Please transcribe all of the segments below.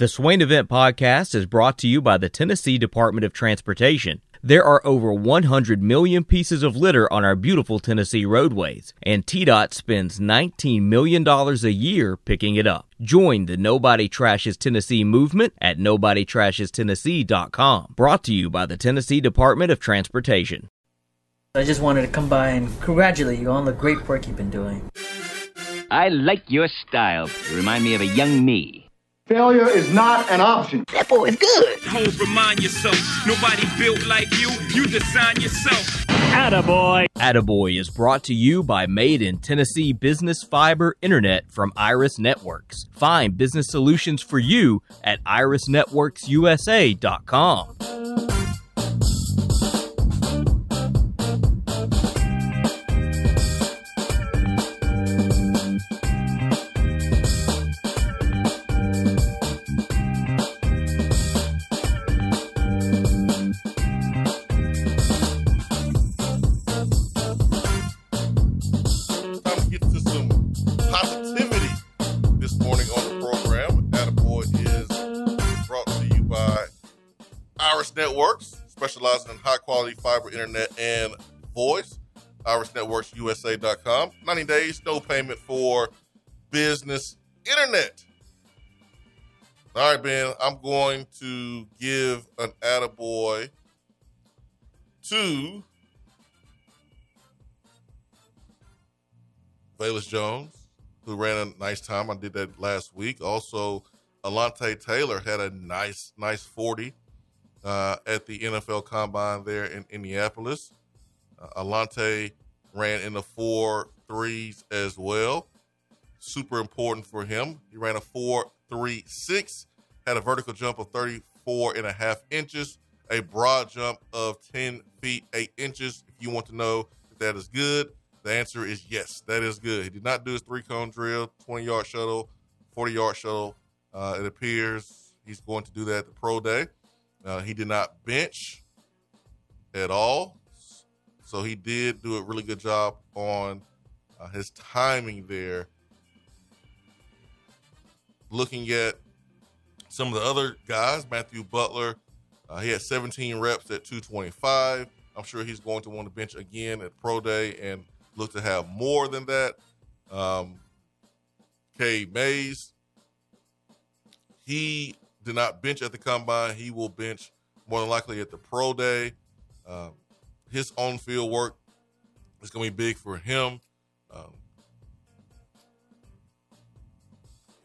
The Swain Event Podcast is brought to you by the Tennessee Department of Transportation. There are over 100 million pieces of litter on our beautiful Tennessee roadways, and TDOT spends $19 million a year picking it up. Join the Nobody Trashes Tennessee movement at NobodyTrashesTennessee.com. Brought to you by the Tennessee Department of Transportation. I just wanted to come by and congratulate you on the great work you've been doing. I like your style. You remind me of a young me. Failure is not an option. That boy is good. Homes remind yourself, nobody built like you, you design yourself. Attaboy. Attaboy is brought to you by Made in Tennessee Business Fiber Internet from Iris Networks. Find business solutions for you at irisnetworksusa.com. quality fiber internet and voice. IrisNetworksUSA.com. 90 days, no payment for business internet. All right, Ben, I'm going to give an attaboy to Velus Jones, who ran a nice time. I did that last week. Also, Alontae Taylor had a nice, nice 40 uh, at the NFL Combine there in Indianapolis. Uh, Alontae ran in the four threes as well. Super important for him. He ran a four three six, had a vertical jump of 34 and a half inches, a broad jump of 10 feet 8 inches. If you want to know if that is good, the answer is yes, that is good. He did not do his three cone drill, 20 yard shuttle, 40 yard shuttle. Uh, it appears he's going to do that at the pro day. Uh, he did not bench at all. So he did do a really good job on uh, his timing there. Looking at some of the other guys, Matthew Butler, uh, he had 17 reps at 225. I'm sure he's going to want to bench again at pro day and look to have more than that. Um, Cade Mays, he did not bench at the combine. He will bench more than likely at the pro day. Um, his on field work is going to be big for him. Um,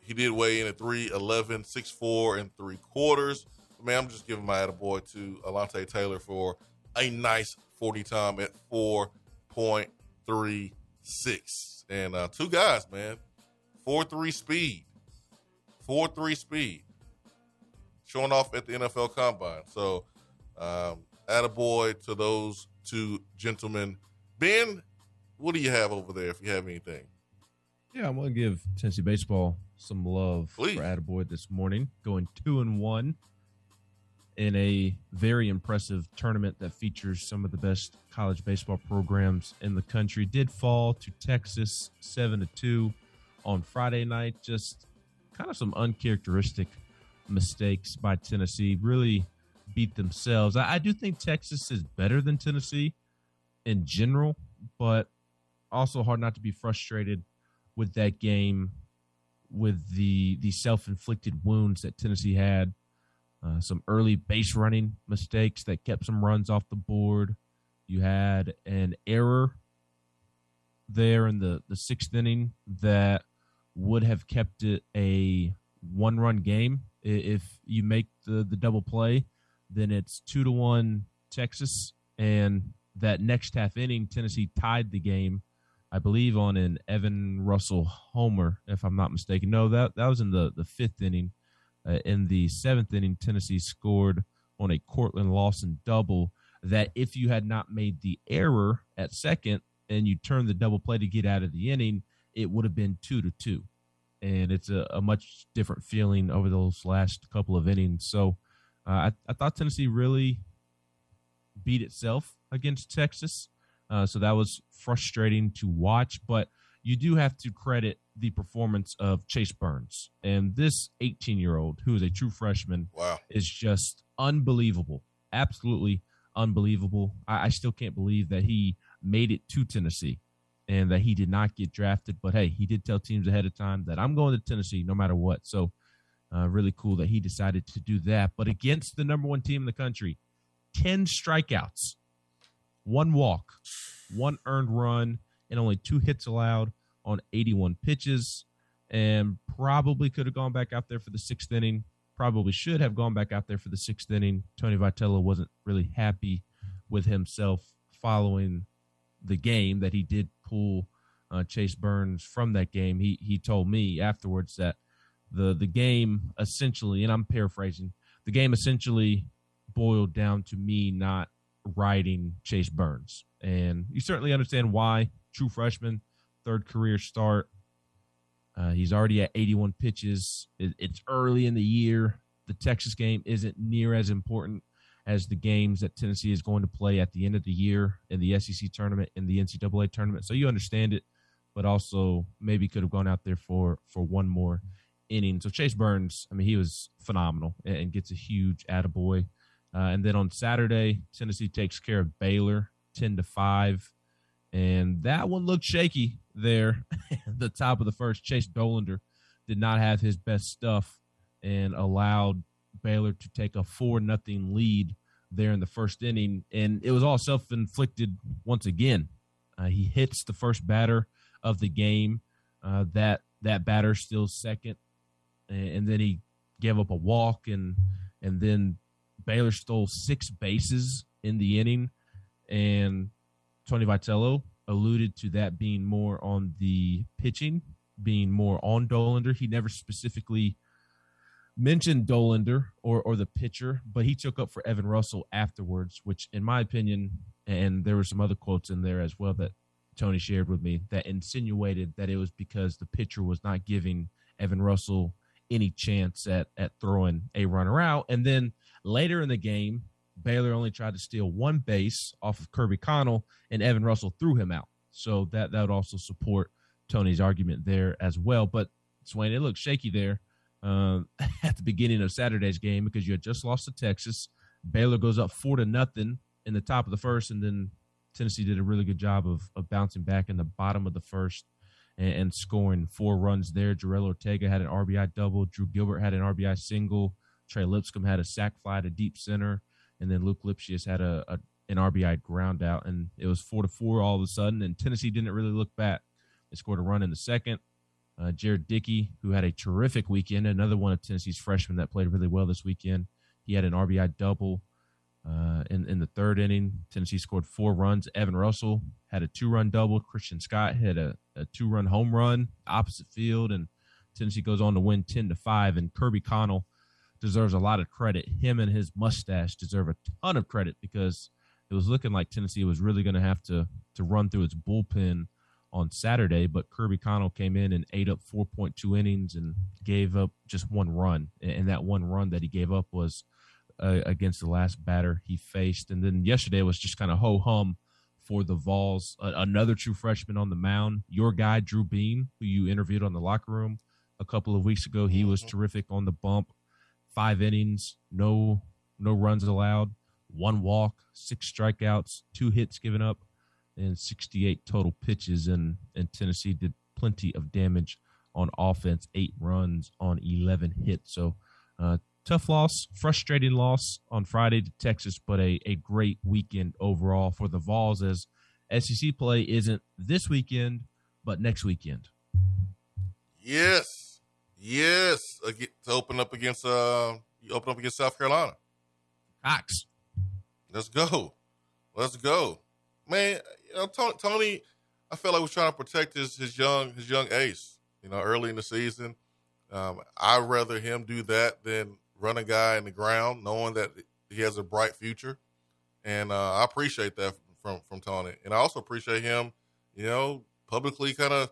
he did weigh in at 311, 6'4, and three quarters. Man, I'm just giving my attaboy to Alontae Taylor for a nice 40 time at 4.36. And uh, two guys, man, 4 3 speed. 4 3 speed. Showing off at the NFL Combine. So, um, attaboy to those two gentlemen. Ben, what do you have over there if you have anything? Yeah, I'm going to give Tennessee baseball some love Please. for Attaboy this morning, going two and one in a very impressive tournament that features some of the best college baseball programs in the country. Did fall to Texas seven to two on Friday night. Just kind of some uncharacteristic mistakes by Tennessee. Really beat themselves. I, I do think Texas is better than Tennessee in general, but also hard not to be frustrated with that game with the the self-inflicted wounds that Tennessee had uh, some early base running mistakes that kept some runs off the board you had an error there in the the 6th inning that would have kept it a one run game if you make the the double play then it's 2 to 1 Texas and that next half inning Tennessee tied the game I believe on an Evan Russell homer, if I'm not mistaken. No, that that was in the the fifth inning. Uh, in the seventh inning, Tennessee scored on a Cortland Lawson double. That if you had not made the error at second and you turned the double play to get out of the inning, it would have been two to two, and it's a, a much different feeling over those last couple of innings. So, uh, I, I thought Tennessee really beat itself against Texas. Uh, so that was frustrating to watch, but you do have to credit the performance of Chase Burns. And this 18 year old, who is a true freshman, Wow. is just unbelievable. Absolutely unbelievable. I, I still can't believe that he made it to Tennessee and that he did not get drafted. But hey, he did tell teams ahead of time that I'm going to Tennessee no matter what. So, uh, really cool that he decided to do that. But against the number one team in the country, 10 strikeouts, one walk, one earned run, and only two hits allowed on 81 pitches. And probably could have gone back out there for the sixth inning. Probably should have gone back out there for the sixth inning. Tony Vitello wasn't really happy with himself following the game that he did pull uh, Chase Burns from that game. He he told me afterwards that the the game essentially, and I'm paraphrasing, the game essentially boiled down to me not riding Chase Burns, and you certainly understand why. True freshman, third career start. Uh, he's already at 81 pitches. It, it's early in the year. The Texas game isn't near as important as the games that Tennessee is going to play at the end of the year in the SEC tournament and the NCAA tournament. So you understand it, but also maybe could have gone out there for for one more inning. So Chase Burns, I mean, he was phenomenal and, gets a huge attaboy. Uh, and then on Saturday, Tennessee takes care of Baylor, ten to five, and that one looked shaky there. the top of the first, Chase Dolander did not have his best stuff and allowed Baylor to take a four nothing lead there in the first inning, and it was all self inflicted once again. Uh, he hits the first batter of the game. Uh, that that batter still second, and, and then he gave up a walk, and and then Baylor stole six bases in the inning, and Tony Vitello alluded to that being more on the pitching, being more on Dolander. He never specifically mentioned Dolander or or the pitcher, but he took up for Evan Russell afterwards, which in my opinion, and there were some other quotes in there as well that Tony shared with me that insinuated that it was because the pitcher was not giving Evan Russell any chance at at throwing a runner out. And then later in the game, Baylor only tried to steal one base off of Kirby Connell, and Evan Russell threw him out. So that that would also support Tony's argument there as well. But Swain, it looked shaky there uh, at the beginning of Saturday's game because you had just lost to Texas. Baylor goes up four to nothing in the top of the first, and then Tennessee did a really good job of, of bouncing back in the bottom of the first and, and scoring four runs there. Jorel Ortega had an RBI double. Drew Gilbert had an RBI single. Trey Lipscomb had a sac fly to deep center, and then Luc Lipcius had a, a an RBI ground out, and it was four to four all of a sudden. And Tennessee didn't really look back. They scored a run in the second. Uh, Jared Dickey, who had a terrific weekend, another one of Tennessee's freshmen that played really well this weekend. He had an RBI double uh, in in the third inning. Tennessee scored four runs. Evan Russell had a two run double. Christian Scott had a, a two run home run opposite field, and Tennessee goes on to win ten to five. And Kirby Connell deserves a lot of credit. Him and his mustache deserve a ton of credit because it was looking like Tennessee was really going to have to to run through its bullpen on Saturday, but Kirby Connell came in and ate up 4.2 innings and gave up just one run. And that one run that he gave up was uh, against the last batter he faced. And then yesterday was just kind of ho hum for the Vols. Uh, another true freshman on the mound, your guy Drew Beam, who you interviewed on the locker room a couple of weeks ago. He was terrific on the bump. Five innings, no no runs allowed, one walk, six strikeouts, two hits given up and 68 total pitches. And, and Tennessee did plenty of damage on offense, eight runs on 11 hits. So, uh, tough loss, frustrating loss on Friday to Texas, but a, a great weekend overall for the Vols as SEC play isn't this weekend, but next weekend. Yes, yes. To open up against uh, you open up against South Carolina. Cox. Let's go, let's go, man. Tony, Tony I felt like was trying to protect his his young his young ace. You know, early in the season, um, I'd rather him do that than run a guy in the ground, knowing that he has a bright future. And uh, I appreciate that from from Tony, and I also appreciate him, you know, publicly kind of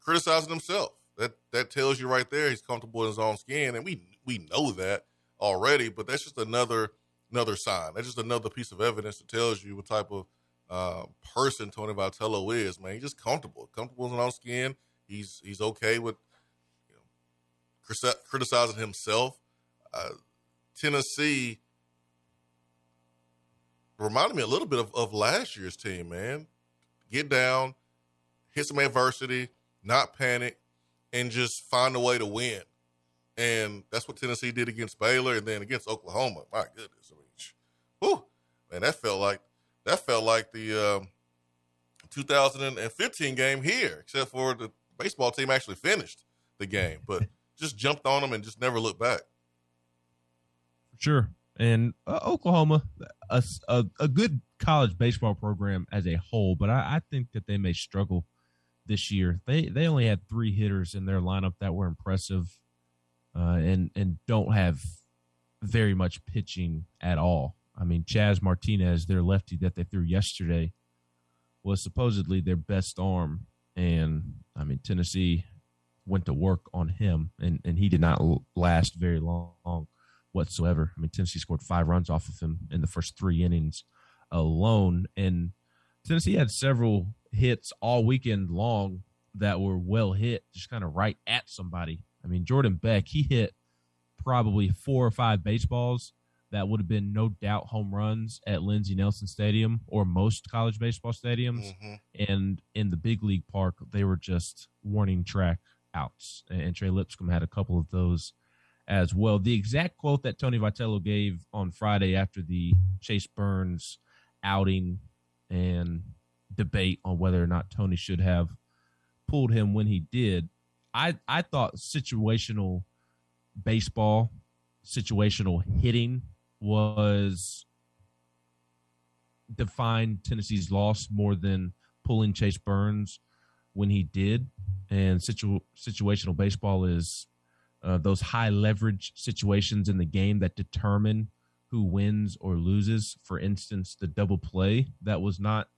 criticizing himself. That that tells you right there he's comfortable in his own skin, and we we know that already. But that's just another another sign. That's just another piece of evidence that tells you what type of uh, person Tony Vitello is. Man, he's just comfortable, comfortable in his own skin. He's he's okay with you know, criticizing himself. Uh, Tennessee reminded me a little bit of, of last year's team, man. Get down, hit some adversity, not panic, and just find a way to win. And that's what Tennessee did against Baylor and then against Oklahoma. My goodness. I mean, whew, man, that felt like that felt like the um, 2015 game here, except for the baseball team actually finished the game, but just jumped on them and just never looked back. Sure. And uh, Oklahoma, a, a, a, good college baseball program as a whole, but I, I, think that they may struggle this year. They they only had three hitters in their lineup that were impressive, uh, and and don't have very much pitching at all. I mean, Chazz Martinez, their lefty that they threw yesterday, was supposedly their best arm, and I mean Tennessee went to work on him, and and he did not last very long whatsoever. I mean Tennessee scored five runs off of him in the first three innings alone, and Tennessee had several hits all weekend long that were well hit, just kind of right at somebody. I mean Jordan Beck, he hit probably four or five baseballs that would have been no doubt home runs at Lindsey Nelson Stadium or most college baseball stadiums. Mm-hmm. And in the big league park, they were just warning track outs. And Trey Lipscomb had a couple of those as well. The exact quote that Tony Vitello gave on Friday after the Chase Burns outing and debate on whether or not Tony should have pulled him when he did. I, I thought situational baseball, situational hitting was define Tennessee's loss more than pulling Chase Burns when he did. And situ- situational baseball is uh, those high leverage situations in the game that determine who wins or loses. For instance, the double play that was not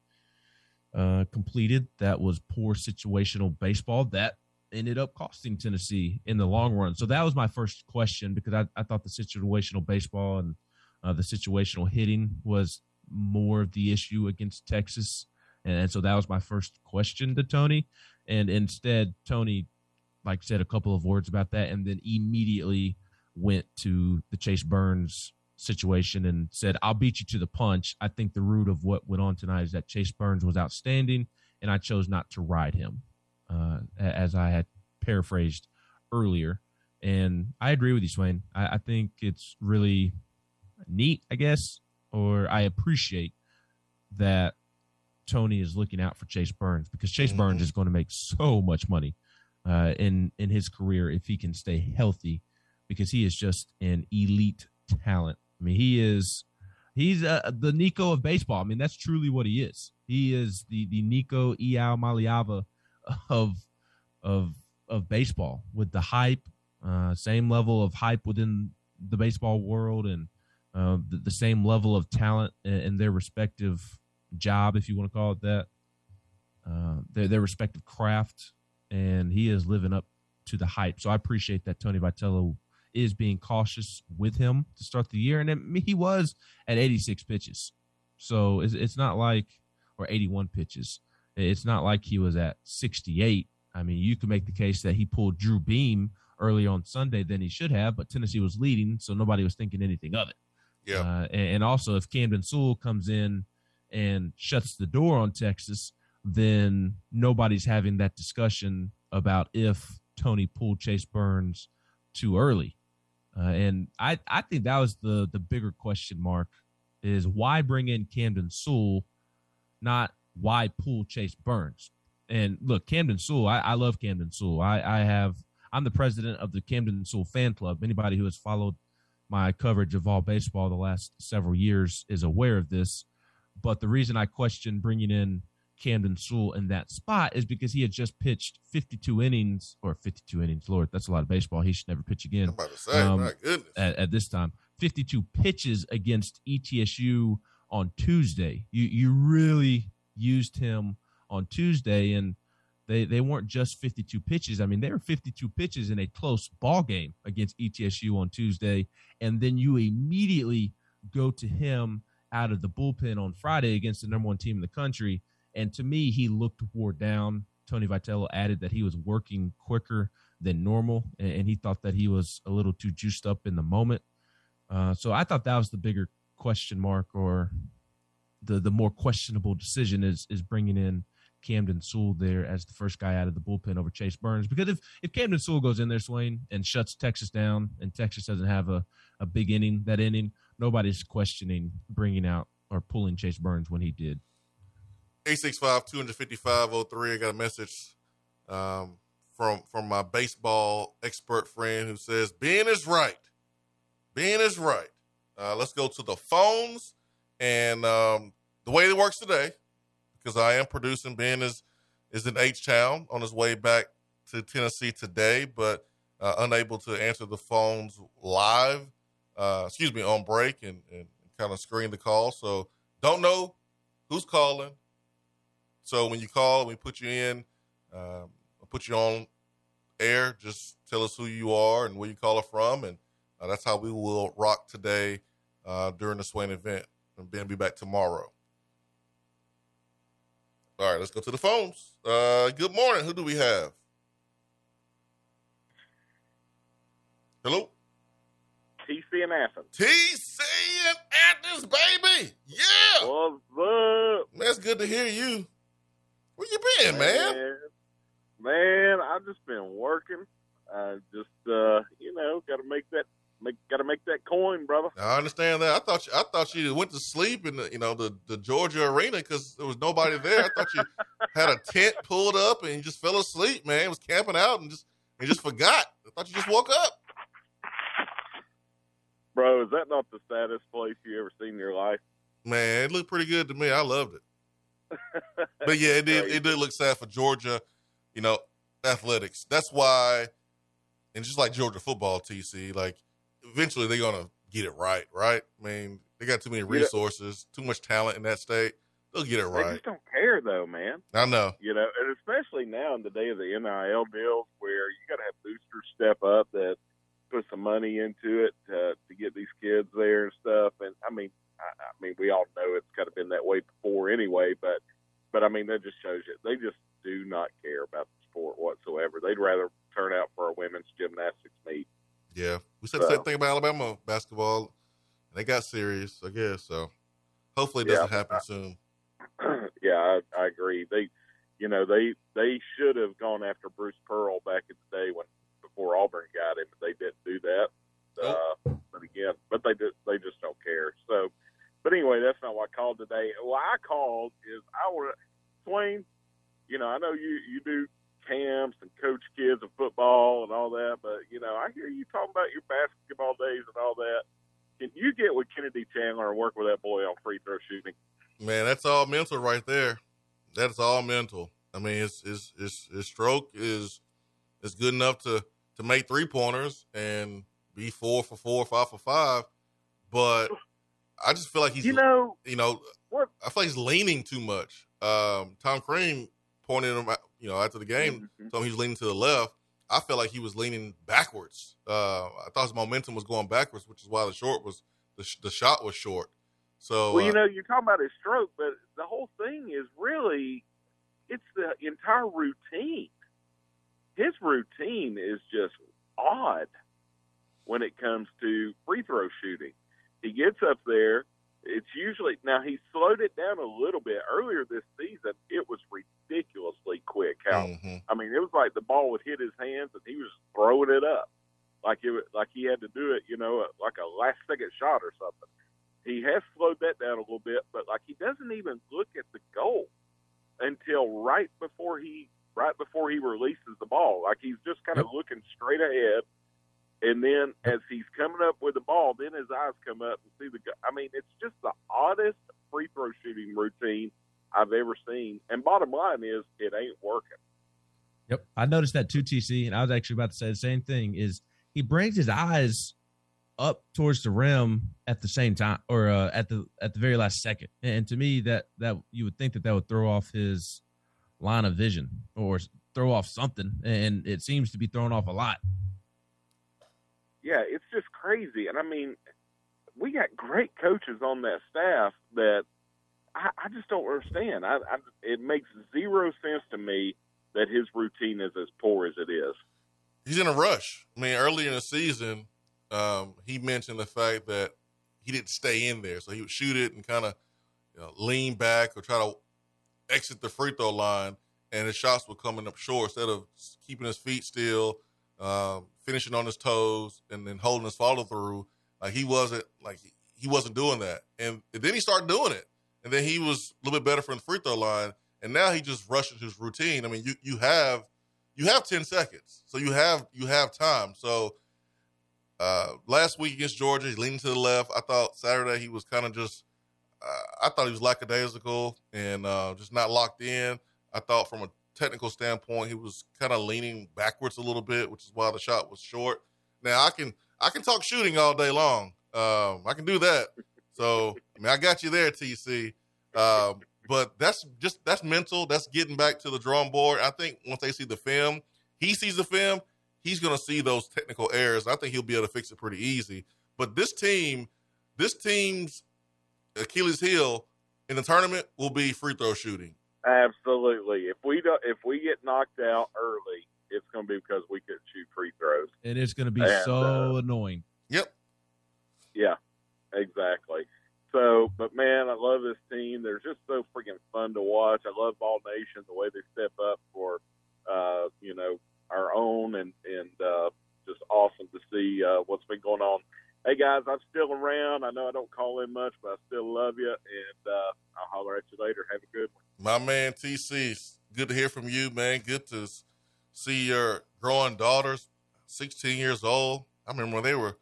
uh, completed, that was poor situational baseball. That ended up costing Tennessee in the long run. So that was my first question because I, I thought the situational baseball and uh, the situational hitting was more of the issue against Texas. And so that was my first question to Tony. And instead, Tony, like, said a couple of words about that and then immediately went to the Chase Burns situation and said, I'll beat you to the punch. I think the root of what went on tonight is that Chase Burns was outstanding and I chose not to ride him, uh, as I had paraphrased earlier. And I agree with you, Swain. I, I think it's really neat, I guess, or I appreciate that Tony is looking out for Chase Burns because Chase mm-hmm. Burns is going to make so much money uh, in in his career if he can stay healthy, because he is just an elite talent. I mean, he is he's uh, the Nico of baseball. I mean, that's truly what he is. He is the the Nico Iamaleava of of of baseball with the hype, uh, same level of hype within the baseball world and uh, the, the, same level of talent in, their respective job, if you want to call it that, uh, their, their respective craft, and he is living up to the hype. So I appreciate that Tony Vitello is being cautious with him to start the year, and it, he was at 86 pitches, so it's, it's not like or 81 pitches. It's not like he was at 68. I mean, you could make the case that he pulled Drew Beam early on Sunday than he should have, but Tennessee was leading, so nobody was thinking anything of it. Yeah. Uh, and, and, also, if Camden Sewell comes in and shuts the door on Texas, then nobody's having that discussion about if Tony pulled Chase Burns too early. Uh, and I, I think that was the the bigger question mark is why bring in Camden Sewell, not why pull Chase Burns. And look, Camden Sewell, I, I love Camden Sewell. I, I have I'm the president of the Camden Sewell fan club. Anybody who has followed my coverage of all baseball the last several years is aware of this. But the reason I question bringing in Camden Sewell in that spot is because he had just pitched 52 innings or 52 innings. Lord, that's a lot of baseball. He should never pitch again. I'm about to say, um, my goodness. At, at, this time, 52 pitches against ETSU on Tuesday. You you really used him on Tuesday, and they they weren't just 52 pitches. I mean, they were 52 pitches in a close ball game against ETSU on Tuesday, and then you immediately go to him out of the bullpen on Friday against the number one team in the country. And to me, he looked wore down Tony Vitello added that he was working quicker than normal, and, he thought that he was a little too juiced up in the moment. Uh, so I thought that was the bigger question mark, or the the more questionable decision is is bringing in Camden Sewell there as the first guy out of the bullpen over Chase Burns. Because if if Camden Sewell goes in there, Swain, and shuts Texas down, and Texas doesn't have a a big inning that inning, nobody's questioning bringing out or pulling Chase Burns when he did. 865-255-03. I got a message um, from from my baseball expert friend who says Ben is right. Ben is right. Uh, let's go to the phones and um, the way it works today, because I am producing. Ben is is in H Town on his way back to Tennessee today, but uh, unable to answer the phones live. Uh, excuse me, on break and, and kind of screen the call. So don't know who's calling. So when you call, we put you in, um, put you on air. Just tell us who you are and where you call it from, and uh, that's how we will rock today uh, during the Swain event. And Ben be back tomorrow. All right, let's go to the phones. Uh, good morning. Who do we have? Hello? TC and Athens. TC and Athens, baby. Yeah. What's up? Man, it's good to hear you. Where you been, man? Man, man I've just been working. I just, uh, you know, got to make that, got to make that coin, brother. I understand that. I thought you, I thought you went to sleep in the, you know, the, the Georgia arena because there was nobody there. I thought you had a tent pulled up and you just fell asleep, man. was camping out and just, and just forgot. I thought you just woke up. Bro, is that not the saddest place you ever seen in your life? Man, it looked pretty good to me. I loved it. but yeah, it did. It did look sad for Georgia. You know, athletics. That's why, and just like Georgia football, TC, like eventually they're gonna get it right. Right? I mean, they got too many resources, too much talent in that state. They'll get it right. They just don't care though, man. I know. You know, and especially now in the day of the NIL deals, where you got to have boosters step up that put some money into it to, to get these kids there and stuff. And I mean, I, I mean, we all know it's kind of been that way before anyway. But, but I mean, that just shows you they just do not care about the sport whatsoever. They'd rather turn out for a women's gymnastics meet. Yeah, we said the same thing about Alabama basketball. They got serious, I guess. So hopefully it doesn't Yeah. happen soon. yeah, I, I agree. They, you know, they they should have gone after Bruce Pearl back in the day when before Auburn got him, but they didn't do that. Uh, but again, but they just they just don't care. So, but anyway, that's not why I called today. What I called is I want Swain. You know, I know you you do camps and coach kids of football and all that, but you know, I hear you talking about your basketball days and all that. Can you get with Kennedy Chandler and work with that boy on free throw shooting? Man, that's all mental right there. That's all mental. I mean, his his his, his stroke is is good enough to to make three pointers and be four for four, five for five. But I just feel like he's You know, you know what? I feel like he's leaning too much. Um, Tom Crean pointed him out, you know, after the game, Mhm. told him he was leaning to the left. I felt like he was leaning backwards. Uh, I thought his momentum was going backwards, which is why the short was the, sh- the shot was short. So Well, you uh, know, you're talking about his stroke, but the whole thing is really it's the entire routine. His routine is just odd when it comes to free throw shooting. He gets up there. It's usually now he slowed it down a little bit earlier this season. It was ridiculously quick. How mhm. I mean, it was like the ball would hit his hands and he was throwing it up, like it like he had to do it, you know, like a last second shot or something. He has slowed that down a little bit, but like he doesn't even look at the goal until right before he right before he releases the ball. Like he's just kind of looking straight ahead. And then as he's coming up with the ball, then his eyes come up and see the. I mean, it's just the oddest free throw shooting routine I've ever seen. And bottom line is, it ain't working. Yep, I noticed that too, TC, and I was actually about to say the same thing. Is he brings his eyes up towards the rim at the same time, or uh, at the at the very last second? And to me, that that you would think that that would throw off his line of vision or throw off something, and it seems to be thrown off a lot. Yeah, it's just crazy. And I mean, we got great coaches on that staff that I, I just don't understand. I, I, it makes zero sense to me that his routine is as poor as it is. He's in a rush. I mean, early in the season, um, he mentioned the fact that he didn't stay in there, so he would shoot it and kind of you know, lean back or try to exit the free throw line, and his shots were coming up short instead of keeping his feet still, um, finishing on his toes, and then holding his follow through. Like he wasn't like he wasn't doing that, and then he started doing it, and then he was a little bit better from the free throw line, and now he just rushes his routine. I mean, you you have you have ten seconds, so you have you have time. So uh, last week against Georgia, he's leaning to the left. I thought Saturday he was kind of just uh, I thought he was lackadaisical and uh, just not locked in. I thought from a technical standpoint, he was kind of leaning backwards a little bit, which is why the shot was short. Now I can I can talk shooting all day long. Um, I can do that. So I mean, I got you there, TC. Um, but that's just that's mental. That's getting back to the drawing board. I think once they see the film, he sees the film, he's going to see those technical errors. I think he'll be able to fix it pretty easy. But this team, this team's Achilles heel in the tournament will be free throw shooting. Absolutely. If we do, if we get knocked out early, it's going to be because we couldn't shoot free throws. And it's going to be And, so uh, annoying. Yep. Yeah, exactly. So, but man, I love this team. They're just so freaking fun to watch. I love Vol Nation the way they step up for, uh, you know, our own, and and uh, just awesome to see uh, what's been going on. Hey guys, I'm still around. I know I don't call in much, but I still love you, and uh, I'll holler at you later. Have a good one. My man TC, good to hear from you, man. Good to see your growing daughters, 16 years old. I remember when they were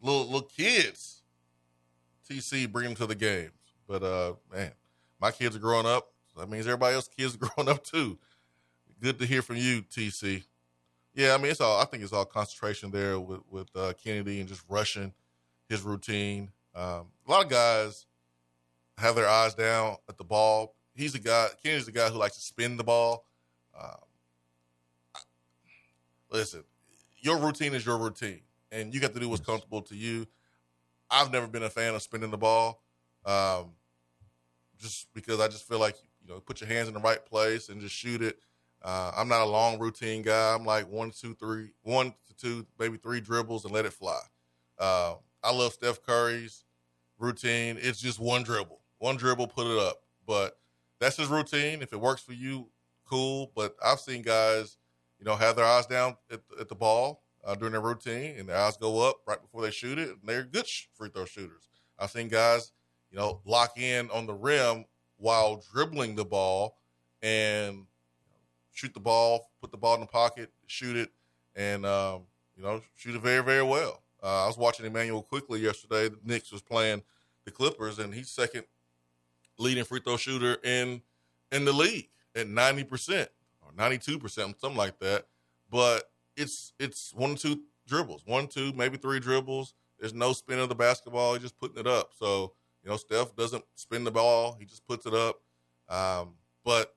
little little kids. TC bring them to the games, but uh, man, my kids are growing up. That means everybody else's kids are growing up too. Good to hear from you, TC. Yeah, I mean it's all. I think it's all concentration there with with uh, Kennedy and just rushing his routine. Um, a lot of guys have their eyes down at the ball. He's the guy. Kennedy's the guy who likes to spin the ball. Um, I- listen, your routine is your routine, and you got to do what's comfortable to you. I've never been a fan of spinning the ball, um, just because I just feel like you know, put your hands in the right place and just shoot it. Uh, I'm not a long routine guy. I'm like one, two, three, one to two, maybe three dribbles and let it fly. Uh, I love Steph Curry's routine. It's just one dribble, one dribble, put it up. But that's his routine. If it works for you, cool. But I've seen guys, you know, have their eyes down at, at the ball uh, during their routine, and their eyes go up right before they shoot it. And they're good free throw shooters. I've seen guys, you know, lock in on the rim while dribbling the ball and shoot the ball, put the ball in the pocket, shoot it, and um, you know, shoot it very, very well. Uh, I was watching Immanuel Quickley yesterday. The Knicks was playing the Clippers, and he's second leading free throw shooter in in the league at ninety percent or ninety two percent, something like that. But it's it's one two dribbles, one two maybe three dribbles. There's no spin of the basketball. He's just putting it up. So you know, Steph doesn't spin the ball. He just puts it up. Um, but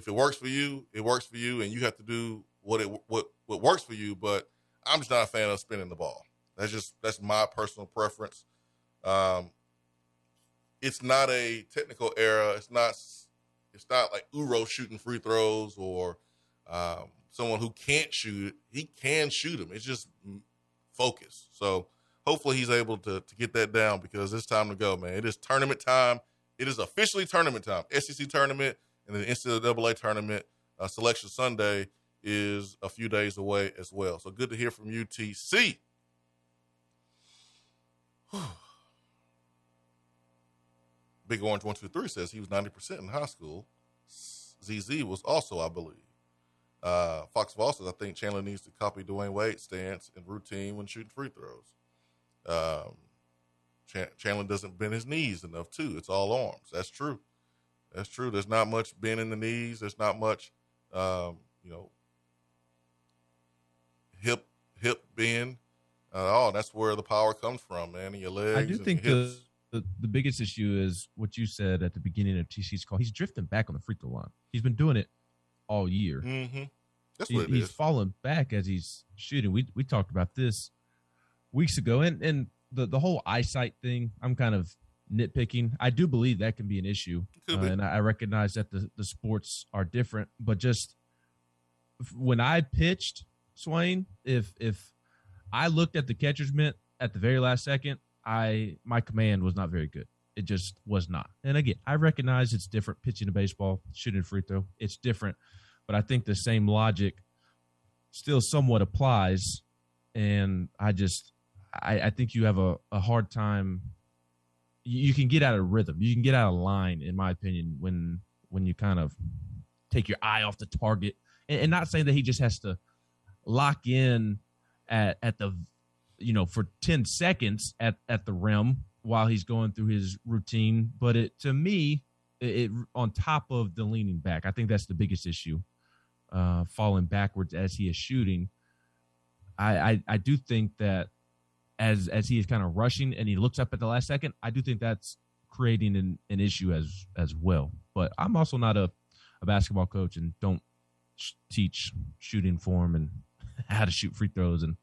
if it works for you, it works for you, and you have to do what it what what works for you. But I'm just not a fan of spinning the ball. That's just that's my personal preference. Um, it's not a technical error. It's not it's not like Uro shooting free throws or um, someone who can't shoot. He can shoot them. It's just focus. So hopefully he's able to to get that down because it's time to go, man. It is tournament time. It is officially tournament time. SEC tournament and the NCAA tournament uh, selection Sunday is a few days away as well. So good to hear from UTC. Big Orange One Two Three says he was ninety percent in high school. ZZ was also, I believe. Uh, Fox Ball says I think Chandler needs to copy Dwyane Wade's stance and routine when shooting free throws. Um, Ch- Chandler doesn't bend his knees enough too. It's all arms. That's true. That's true. There's not much bend in the knees. There's not much, um, you know, hip hip bend. Uh, oh, that's where the power comes from, man. In your legs. I do think the, the the biggest issue is what you said at the beginning of TC's call. He's drifting back on the free throw line. He's been doing it all year. Mm-hmm. That's He- what it he's is. falling back as he's shooting. We we talked about this weeks ago, and and the the whole eyesight thing. I'm kind of nitpicking. I do believe that can be an issue, uh, and I recognize that the the sports are different. But just when I pitched Swain, if if I looked at the catcher's mitt at the very last second, I my command was not very good. It just was not. And again, I recognize it's different pitching a baseball, shooting a free throw. It's different, but I think the same logic still somewhat applies. And I just I, I think you have a, a hard time you can get out of rhythm. You can get out of line, in my opinion, when when you kind of take your eye off the target. And, and not saying that he just has to lock in at at the you know for 10 seconds at at the rim while he's going through his routine but it to me it, it on top of the leaning back i think that's the biggest issue uh falling backwards as he is shooting I, I i do think that as as he is kind of rushing and he looks up at the last second i do think that's creating an, an issue as as well but i'm also not a, a basketball coach and don't sh- teach shooting form and how to shoot free throws and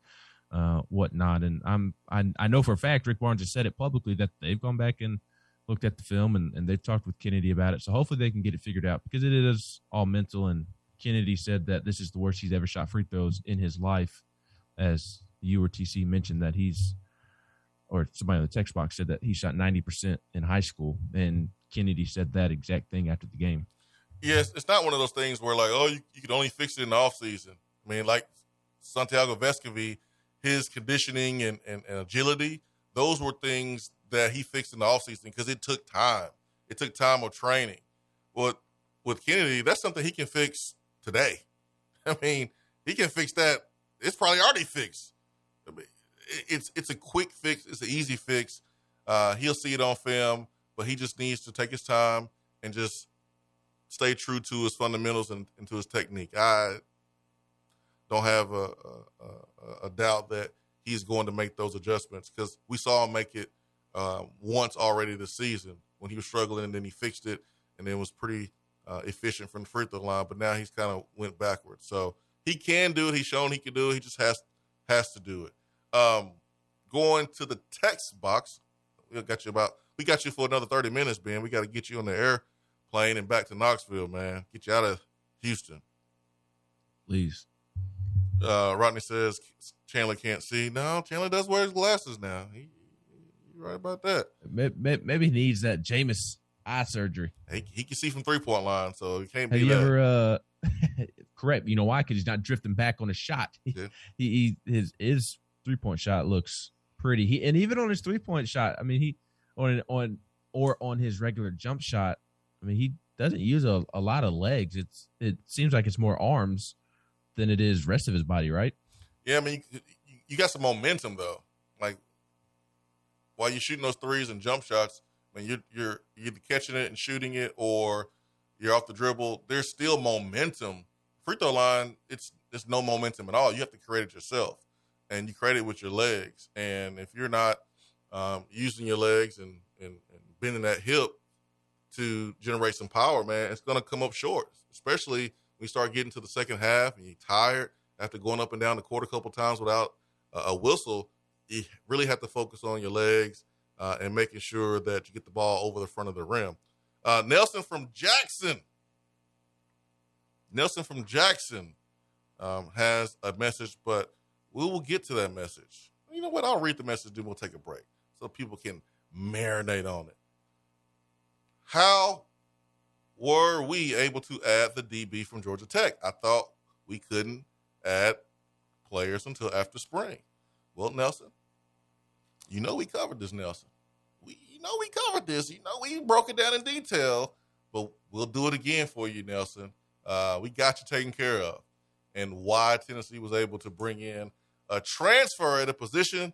uh, whatnot. And I'm I, I know for a fact Rick Barnes has said it publicly that they've gone back and looked at the film and, and they've talked with Kennedy about it. So hopefully they can get it figured out because it is all mental. And Kennedy said that this is the worst he's ever shot free throws in his life, as you or TC mentioned that he's or somebody in the text box said that he shot 90% in high school. And Kennedy said that exact thing after the game. Yes, it's not one of those things where like, oh, you, you can only fix it in the off season. I mean, like Santiago Vescovi, his conditioning and, and, and, agility, those were things that he fixed in the offseason because it took time. It took time of training. Well, with Kennedy, that's something he can fix today. I mean, he can fix that. It's probably already fixed. It's it's a quick fix. It's an easy fix. Uh, he'll see it on film, but he just needs to take his time and just stay true to his fundamentals and, and to his technique. I don't have a, a, a, doubt that he's going to make those adjustments because we saw him make it uh, once already this season when he was struggling and then he fixed it and then was pretty uh, efficient from the free throw line. But now he's kind of went backwards. So he can do it. He's shown he can do it. He just has has to do it. Um, going to the text box, we got you about we got you for another thirty minutes, Ben. We got to get you on the airplane and back to Knoxville, man. Get you out of Houston. Please. Uh, Rodney says Chandler can't see. No, Chandler does wear his glasses now. He, you're right about that. Maybe he needs that Jameis eye surgery. He, he can see from three point line, so he can't Have be. you that. ever? Uh, correct. You know why? Because he's not drifting back on a shot. Yeah. He, he his his three point shot looks pretty. He and even on his three point shot, I mean, he on on or on his regular jump shot. I mean, he doesn't use a, a lot of legs. It's it seems like it's more arms than it is rest of his body, right? Yeah, I mean, you, you got some momentum though. Like while you're shooting those threes and jump shots, I mean, you're you're you're either catching it and shooting it, or you're off the dribble. There's still momentum. Free throw line, it's it's no momentum at all. You have to create it yourself, and you create it with your legs. And if you're not um, using your legs and, and, and bending that hip to generate some power, man, it's going to come up short, especially we start getting to the second half and you're tired after going up and down the court a couple times without a whistle, you really have to focus on your legs uh, and making sure that you get the ball over the front of the rim. Uh, Nelson from Jackson. Nelson from Jackson um, has a message, but we will get to that message. You know what? I'll read the message, then we'll take a break so people can marinate on it. How were we able to add the DB from Georgia Tech? I thought we couldn't add players until after spring. Well, Nelson, you know we covered this, Nelson. We you know we covered this. You know we broke it down in detail, but we'll do it again for you, Nelson. Uh, we got you taken care of, and why Tennessee was able to bring in a transfer at a position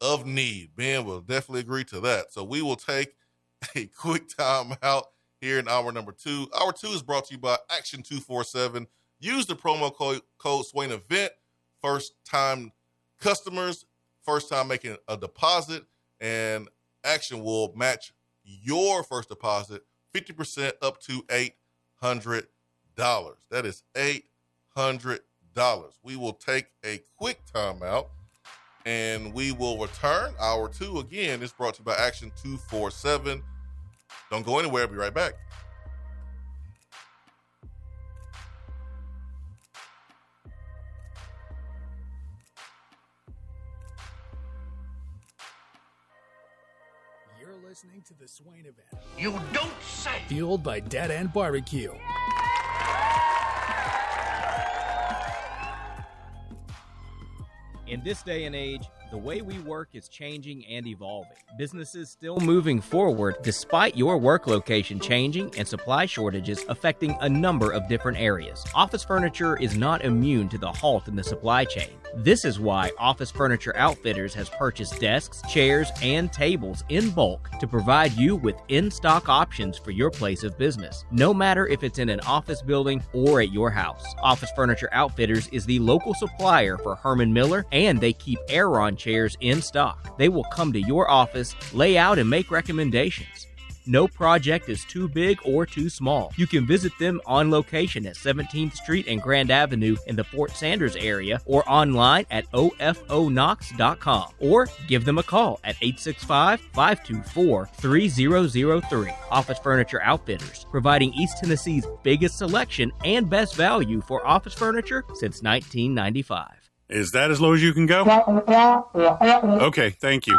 of need. Ben will definitely agree to that. So we will take a quick time out here in hour number two. Hour two is brought to you by Action 247. Use the promo code, code Swain Event. First time customers, first time making a deposit, and Action will match your first deposit 50% up to $800. That is $800. We will take a quick timeout and we will return. Hour two again is brought to you by Action 247. Don't go anywhere. I'll be right back. You're listening to the Swain event. You don't say. Fueled by Dead End Barbecue. In this day and age, the way we work is changing and evolving. Businesses still moving forward despite your work location changing and supply shortages affecting a number of different areas. Office furniture is not immune to the halt in the supply chain. This is why Office Furniture Outfitters has purchased desks, chairs, and tables in bulk to provide you with in stock options for your place of business, no matter if it's in an office building or at your house. Office Furniture Outfitters is the local supplier for Herman Miller, and they keep Aeron chairs in stock. They will come to your office, lay out, and make recommendations. No project is too big or too small. You can visit them on location at 17th Street and Grand Avenue in the Fort Sanders area or online at ofoknox.com or give them a call at 865 524 3003. Office Furniture Outfitters, providing East Tennessee's biggest selection and best value for office furniture since 1995. Is that as low as you can go? Okay, thank you.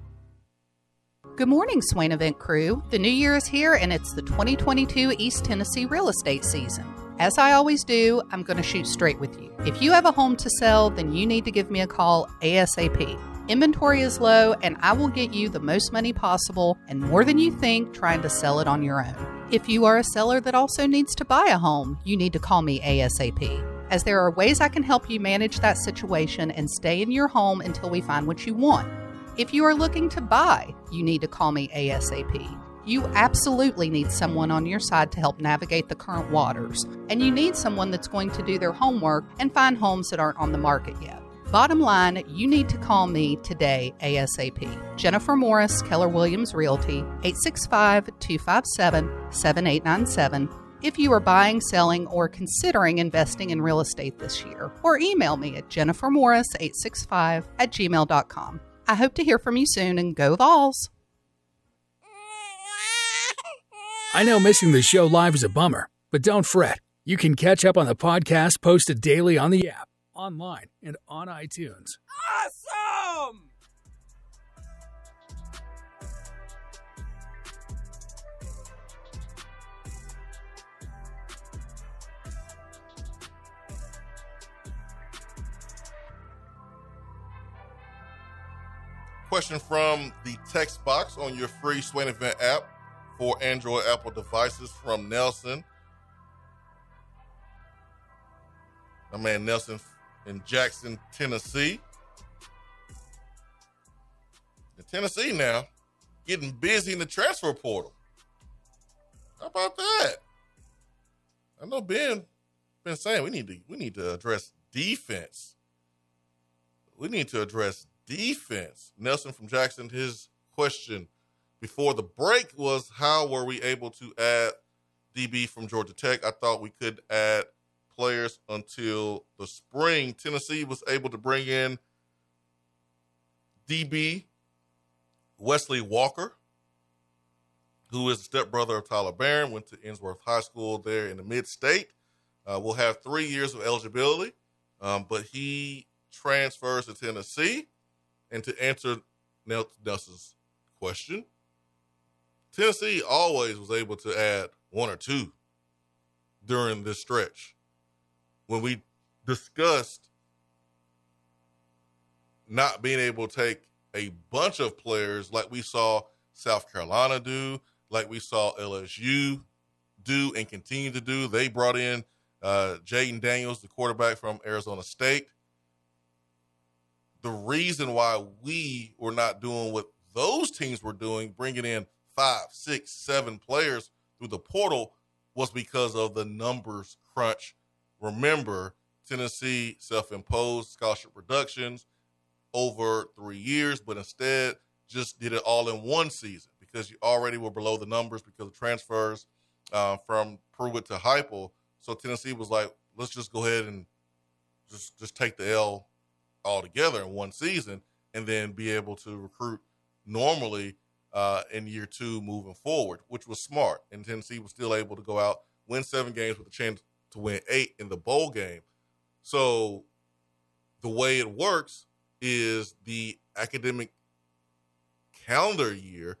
Good morning, Swain Event crew. The new year is here and it's the 2022 East Tennessee real estate season. As I always do, I'm going to shoot straight with you. If you have a home to sell, then you need to give me a call ASAP. Inventory is low, and I will get you the most money possible and more than you think trying to sell it on your own. If you are a seller that also needs to buy a home, you need to call me ASAP, as there are ways I can help you manage that situation and stay in your home until we find what you want. If you are looking to buy, you need to call me ASAP. You absolutely need someone on your side to help navigate the current waters, and you need someone that's going to do their homework and find homes that aren't on the market yet. Bottom line, you need to call me today ASAP. Jennifer Morris, Keller Williams Realty, 865 257 7897. If you are buying, selling, or considering investing in real estate this year, or email me at jennifermorris865 at gmail.com. I hope to hear from you soon and go Vols. I know missing the show live is a bummer, but don't fret. You can catch up on the podcast posted daily on the app, online, and on iTunes. Awesome! Question from the text box on your free Swain Event app for Android Apple devices from Nelson. My man Nelson in Jackson, Tennessee. In Tennessee now, getting busy in the transfer portal. How about that? I know Ben been saying we need to we need to address defense. We need to address defense. Nelson from Jackson, his question before the break was how were we able to add DB from Georgia Tech? I thought we could add players until the spring. Tennessee was able to bring in DB Wesley Walker, who is the stepbrother of Tyler Baron, went to Ensworth High School there in the mid state. Uh, will have three years of eligibility, um, but he transfers to Tennessee. And to answer Nelson's question, Tennessee always was able to add one or two during this stretch. When we discussed not being able to take a bunch of players like we saw South Carolina do, like we saw LSU do and continue to do, they brought in uh, Jayden Daniels, the quarterback from Arizona State. The reason why we were not doing what those teams were doing, bringing in five, six, seven players through the portal, was because of the numbers crunch. Remember, Tennessee self imposed scholarship reductions over three years, but instead just did it all in one season because you already were below the numbers because of transfers uh, from Pruitt to Heupel. So Tennessee was like, let's just go ahead and just just take the L altogether in one season, and then be able to recruit normally uh, in year two moving forward, which was smart. And Tennessee was still able to go out, win seven games with a chance to win eight in the bowl game. So the way it works is the academic calendar year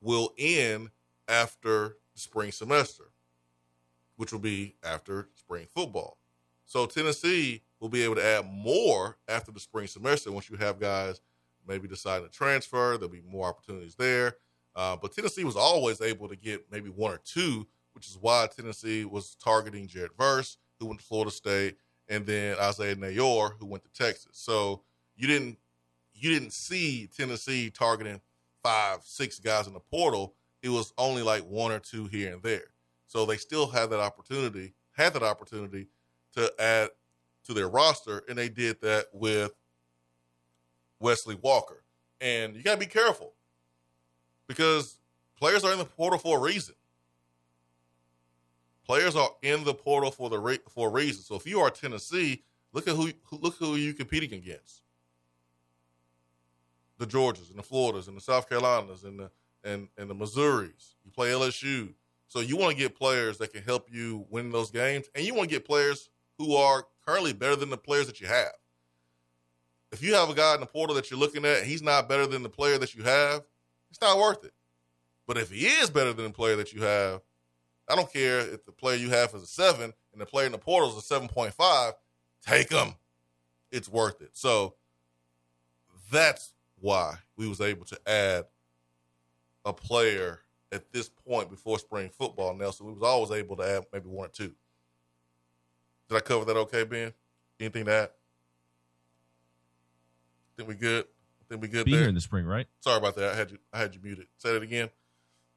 will end after the spring semester, which will be after spring football. So Tennessee will be able to add more after the spring semester once you have guys maybe deciding to transfer. There'll be more opportunities there. Uh, but Tennessee was always able to get maybe one or two, which is why Tennessee was targeting Jared Verse, who went to Florida State, and then Isaiah Neyor, who went to Texas. So you didn't you didn't see Tennessee targeting five, six guys in the portal. It was only like one or two here and there. So they still had that opportunity, had that opportunity to add to their roster, and they did that with Wesley Walker. And you got to be careful because players are in the portal for a reason. Players are in the portal for the for a reason. So if you are Tennessee, look at who look who you competing against. The Georgias and the Floridas and the South Carolinas and the and and the Missouris. You play LSU. So you want to get players that can help you win those games, and you want to get players who are currently better than the players that you have. If you have a guy in the portal that you're looking at, he's not better than the player that you have, it's not worth it. But if he is better than the player that you have, I don't care if the player you have is a seven and the player in the portal is a seven point five. Take him. It's worth it. So that's why we was able to add a player at this point before spring football, Nelson. We was always able to add maybe one or two. Did I cover that okay, Ben? Anything to add? Think we good? Think we good Be there? here in the spring, right? Sorry about that. I had you I had you muted. Say it again.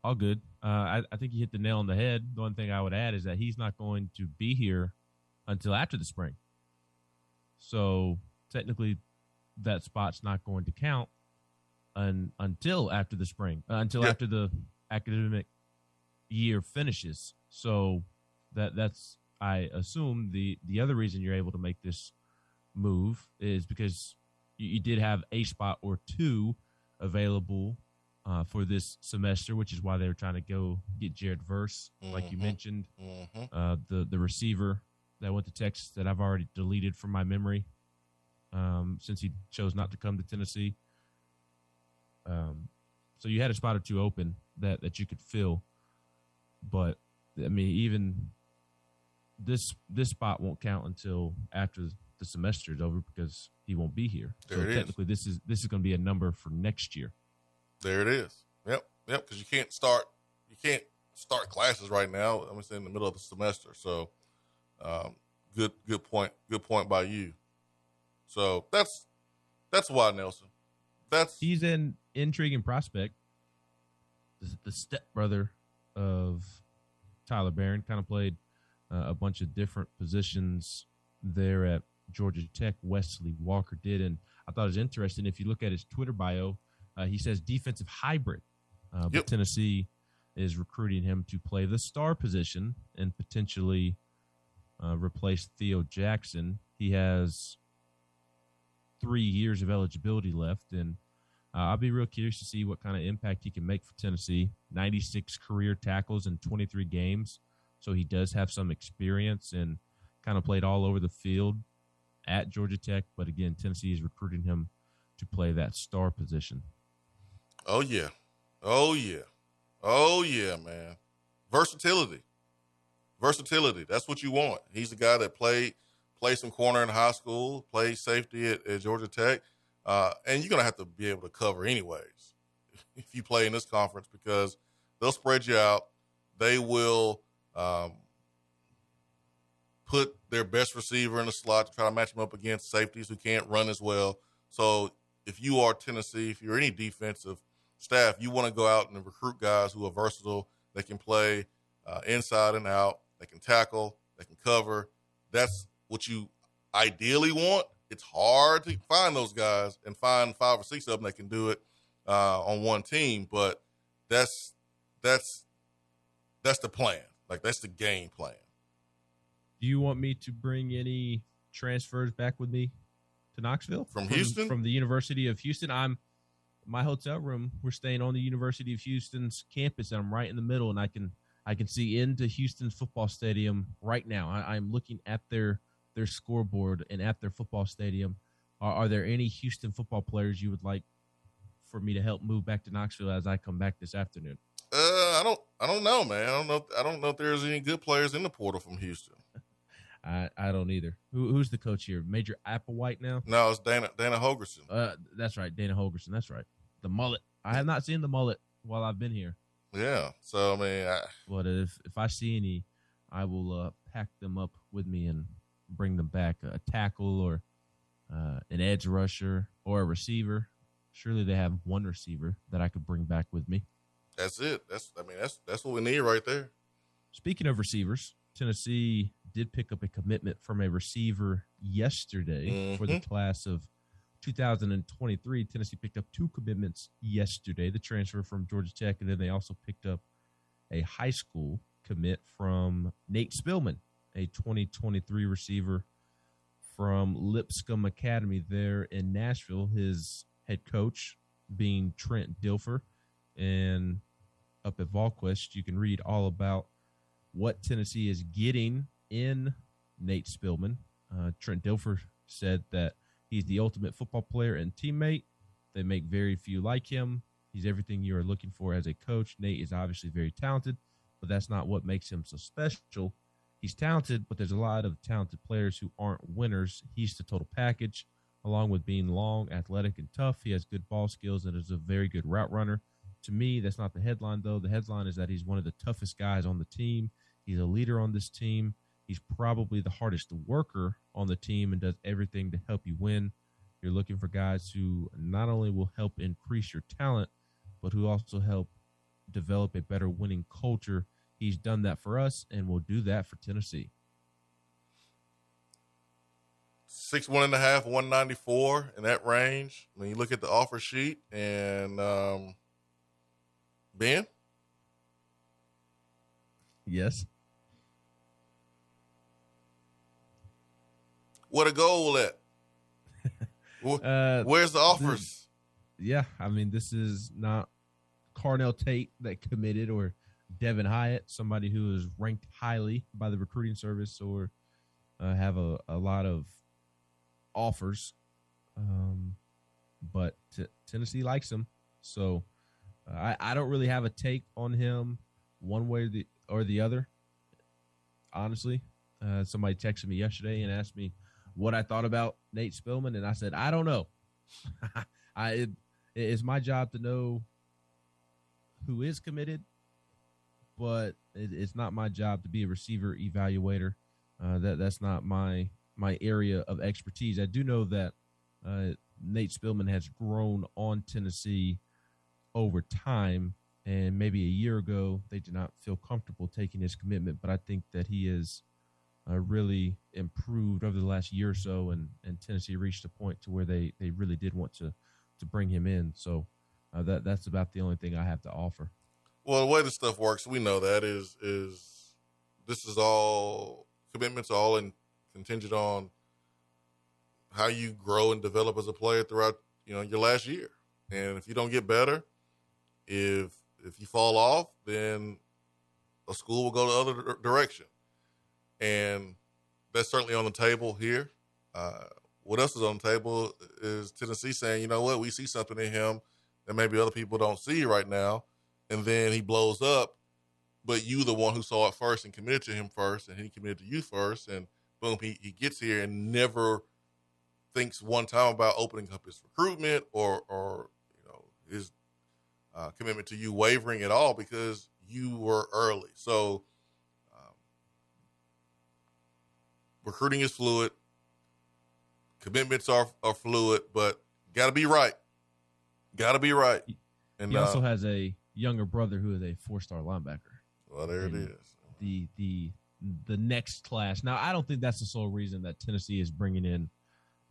All good. Uh, I, I think you hit the nail on the head. The one thing I would add is that he's not going to be here until after the spring. So technically, that spot's not going to count un, until after the spring, uh, until Yeah. after the academic year finishes. So that that's I assume the the other reason you're able to make this move is because you, you did have a spot or two available uh, for this semester, which is why they were trying to go get Jared Verse, like you Mhm. mentioned, Mhm. uh, the the receiver that went to Texas that I've already deleted from my memory um, since he chose not to come to Tennessee. Um, so you had a spot or two open that that you could fill, but I mean, even this this spot won't count until after the semester is over because he won't be here. There so it is. technically, this is this is going to be a number for next year. There it is. Yep, yep. Because you can't start you can't start classes right now. I'm in the middle of the semester. So, um, good good point. Good point by you. So that's that's why Nelson. That's he's an intriguing prospect. The, the stepbrother of Tyler Baron kind of played uh, a bunch of different positions there at Georgia Tech. Wesley Walker did, and I thought it was interesting. If you look at his Twitter bio, uh, he says defensive hybrid. Uh, but Yep. Tennessee is recruiting him to play the star position and potentially uh, replace Theo Jackson. He has three years of eligibility left, and uh, I'll be real curious to see what kind of impact he can make for Tennessee. 96 career tackles in 23 games, so he does have some experience and kind of played all over the field at Georgia Tech. But again, Tennessee is recruiting him to play that star position. Oh yeah. Oh yeah. Oh yeah, man. Versatility. Versatility. That's what you want. He's a guy that played played some corner in high school, played safety at, at Georgia Tech. Uh, and you're gonna have to be able to cover anyways if you play in this conference because they'll spread you out. They will um, put their best receiver in the slot to try to match him up against safeties who can't run as well. So if you are Tennessee, if you're any defensive staff, you want to go out and recruit guys who are versatile. They can play uh, inside and out. They can tackle. They can cover. That's what you ideally want. It's hard to find those guys and find five or six of them that can do it uh, on one team, but that's that's that's the plan. Like that's the game plan. Do you want me to bring any transfers back with me to Knoxville from, from Houston? From the University of Houston. I'm my hotel room. We're staying on the University of Houston's campus, and I'm right in the middle, and I can I can see into Houston's football stadium right now. I, am looking at their their scoreboard and at their football stadium. Are, are, there any Houston football players you would like for me to help move back to Knoxville as I come back this afternoon? Uh, I don't I don't know, man. I don't know. I don't know if there's any good players in the portal from Houston. I, I don't either. Who, who's the coach here? Major Applewhite now? No, it's Dana Dana Holgorsen. Uh, that's right, Dana Holgorsen. That's right. The mullet. I have not seen the mullet while I've been here. Yeah. So I mean, I, but if if I see any, I will uh, pack them up with me and bring them back. A tackle or uh, an edge rusher or a receiver. Surely they have one receiver that I could bring back with me. That's it. That's I mean that's that's what we need right there. Speaking of receivers, Tennessee did pick up a commitment from a receiver yesterday mm-hmm. for the class of 2023. Tennessee picked up two commitments yesterday the transfer from Georgia Tech, and then they also picked up a high school commit from Nate Spillman, a 2023 receiver from Lipscomb Academy there in Nashville. His head coach being Trent Dilfer. And up at VolQuest, you can read all about what Tennessee is getting in Nate Spillman. Uh, Trent Dilfer said that he's the ultimate football player and teammate. They make very few like him. He's everything you are looking for as a coach. Nate is obviously very talented, but that's not what makes him so special. He's talented, but there's a lot of talented players who aren't winners. He's the total package, along with being long, athletic, and tough. He has good ball skills and is a very good route runner. To me, that's not the headline, though. The headline is that he's one of the toughest guys on the team. He's a leader on this team. He's probably the hardest worker on the team and does everything to help you win. You're looking for guys who not only will help increase your talent, but who also help develop a better winning culture. He's done that for us and will do that for Tennessee. Six one and a half, one ninety four in that range. When you look at the offer sheet and um, Ben. Yes. What a goal at? uh, Where's the offers? Yeah, I mean, this is not Carnell Tate that committed or Devin Hyatt, somebody who is ranked highly by the recruiting service or uh, have a, a lot of offers. Um, but t- Tennessee likes him. So I, I don't really have a take on him one way or the, or the other. Honestly, uh, somebody texted me yesterday and asked me what I thought about Nate Spillman, and I said I don't know. I it, it's my job to know who is committed, but it, it's not my job to be a receiver evaluator. Uh, that that's not my my area of expertise. I do know that uh, Nate Spillman has grown on Tennessee over time, and maybe a year ago they did not feel comfortable taking his commitment, but I think that he is uh, really improved over the last year or so, and, and Tennessee reached a point to where they, they really did want to to bring him in. So uh, that that's about the only thing I have to offer. Well, the way this stuff works, we know that is is this is all commitments, all in contingent on how you grow and develop as a player throughout you know your last year. And if you don't get better, if if you fall off, then a school will go the other direction. And that's certainly on the table here. Uh, what else is on the table is Tennessee saying, you know what, we see something in him that maybe other people don't see right now, and then he blows up, but you the one who saw it first and committed to him first, and he committed to you first, and boom, he, he gets here and never thinks one time about opening up his recruitment or or you know his uh, commitment to you wavering at all because you were early. So recruiting is fluid. Commitments are, are fluid, but got to be right. Got to be right. And he also uh, has a younger brother who is a four-star linebacker. well, there it and is. The the the next class. Now, I don't think that's the sole reason that Tennessee is bringing in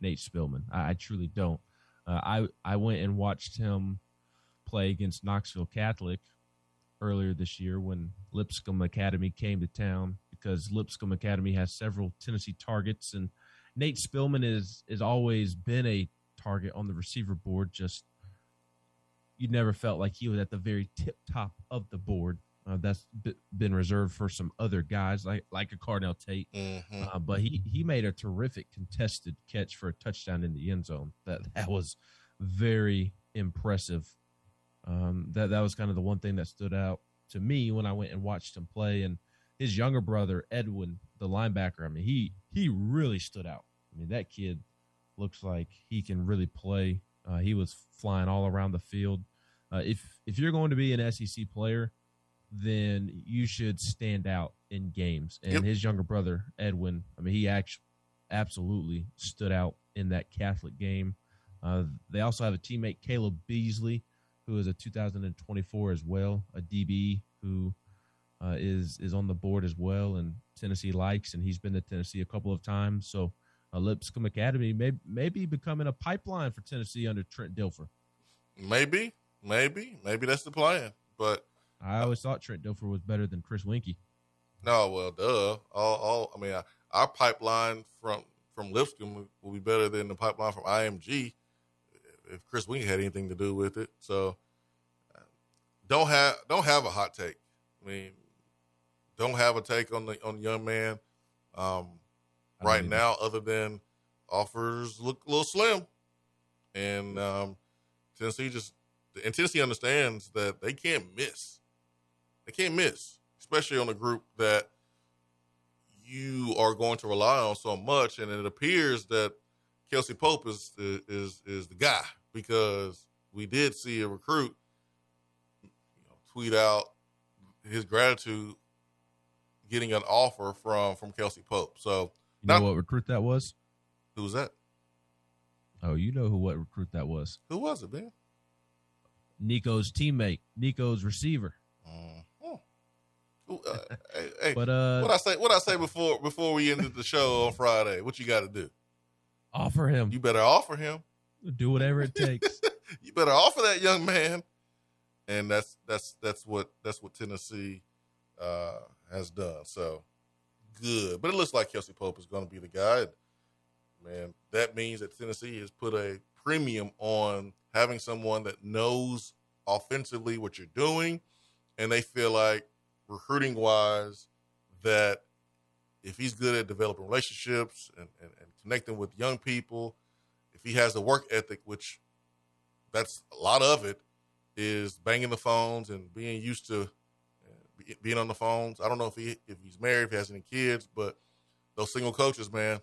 Nate Spillman. I, I truly don't. Uh, I I went and watched him play against Knoxville Catholic earlier this year when Lipscomb Academy came to town because Lipscomb Academy has several Tennessee targets and Nate Spillman is is always been a target on the receiver board. Just you never felt like he was at the very tip top of the board. Uh, that's been reserved for some other guys like like a Carnell Tate. Mhm. Uh, but he he made a terrific contested catch for a touchdown in the end zone. That that was very impressive. Um, that that was kind of the one thing that stood out to me when I went and watched him play. And his younger brother Edwin, the linebacker, I mean he he really stood out. I mean that kid looks like he can really play. Uh, he was flying all around the field. Uh, if if you're going to be an SEC player, then you should stand out in games. And Yep. his younger brother Edwin, I mean, he actually absolutely stood out in that Catholic game. Uh, they also have a teammate Caleb Beasley, who is a 2024 as well, a DB who uh, is is on the board as well, and Tennessee likes, and he's been to Tennessee a couple of times. So, uh, Lipscomb Academy may maybe becoming a pipeline for Tennessee under Trent Dilfer. Maybe, maybe, maybe that's the plan. But I always thought Trent Dilfer was better than Chris Weinke. no, well, duh. All, all I mean, our pipeline from from Lipscomb will be better than the pipeline from IMG if Chris Weinke had anything to do with it. So don't have don't have a hot take. I mean, don't have a take on the on the young man um, right now, other than offers look a little slim, and um, Tennessee just and Tennessee understands that they can't miss. They can't miss, especially on a group that you are going to rely on so much. And it appears that Kelsey Pope is is is the guy because we did see a recruit you know, tweet out his gratitude getting an offer from from Kelsey Pope. So You know Not- what recruit that was? who's that? Oh, you know who what recruit that was? Who was it, man? Nico's teammate, Nico's receiver. Who, uh, hey, hey, But uh, what I say? What I say before before we ended the show on Friday? What you got to do? offer him, You better offer him. Do whatever it takes. you better offer that young man. And that's that's that's what that's what Tennessee uh, has done. So good, but it looks like Kelsey Pope is going to be the guy. Man, that means that Tennessee has put a premium on having someone that knows offensively what you're doing, and they feel like recruiting wise that if he's good at developing relationships and, and, and connecting with young people, if he has the work ethic, which that's a lot of it, is banging the phones and being used to uh, being on the phones. I don't know if he if he's married, if he has any kids, but those single coaches, man,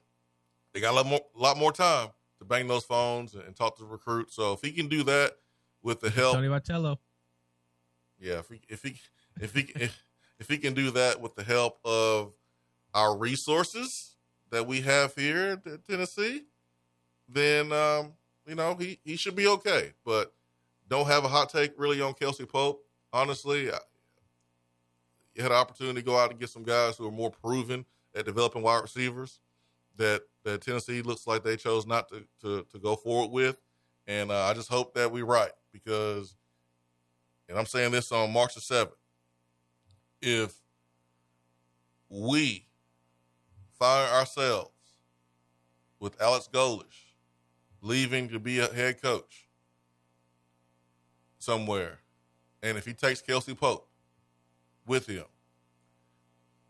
they got a lot more lot more time to bang those phones and, and talk to the recruit. So if he can do that with the help, Tony Vitello. yeah, if he if he if he if, if he can do that with the help of our resources that we have here at Tennessee, then um, you know he he should be okay. But don't have a hot take really on Kelsey Pope. Honestly, you had an opportunity to go out and get some guys who are more proven at developing wide receivers that that Tennessee looks like they chose not to to, to go forward with, and uh, I just hope that we're right because, and I'm saying this on March the seventh, if we find ourselves with Alex Golesh leaving to be a head coach somewhere, and if he takes Kelsey Pope with him,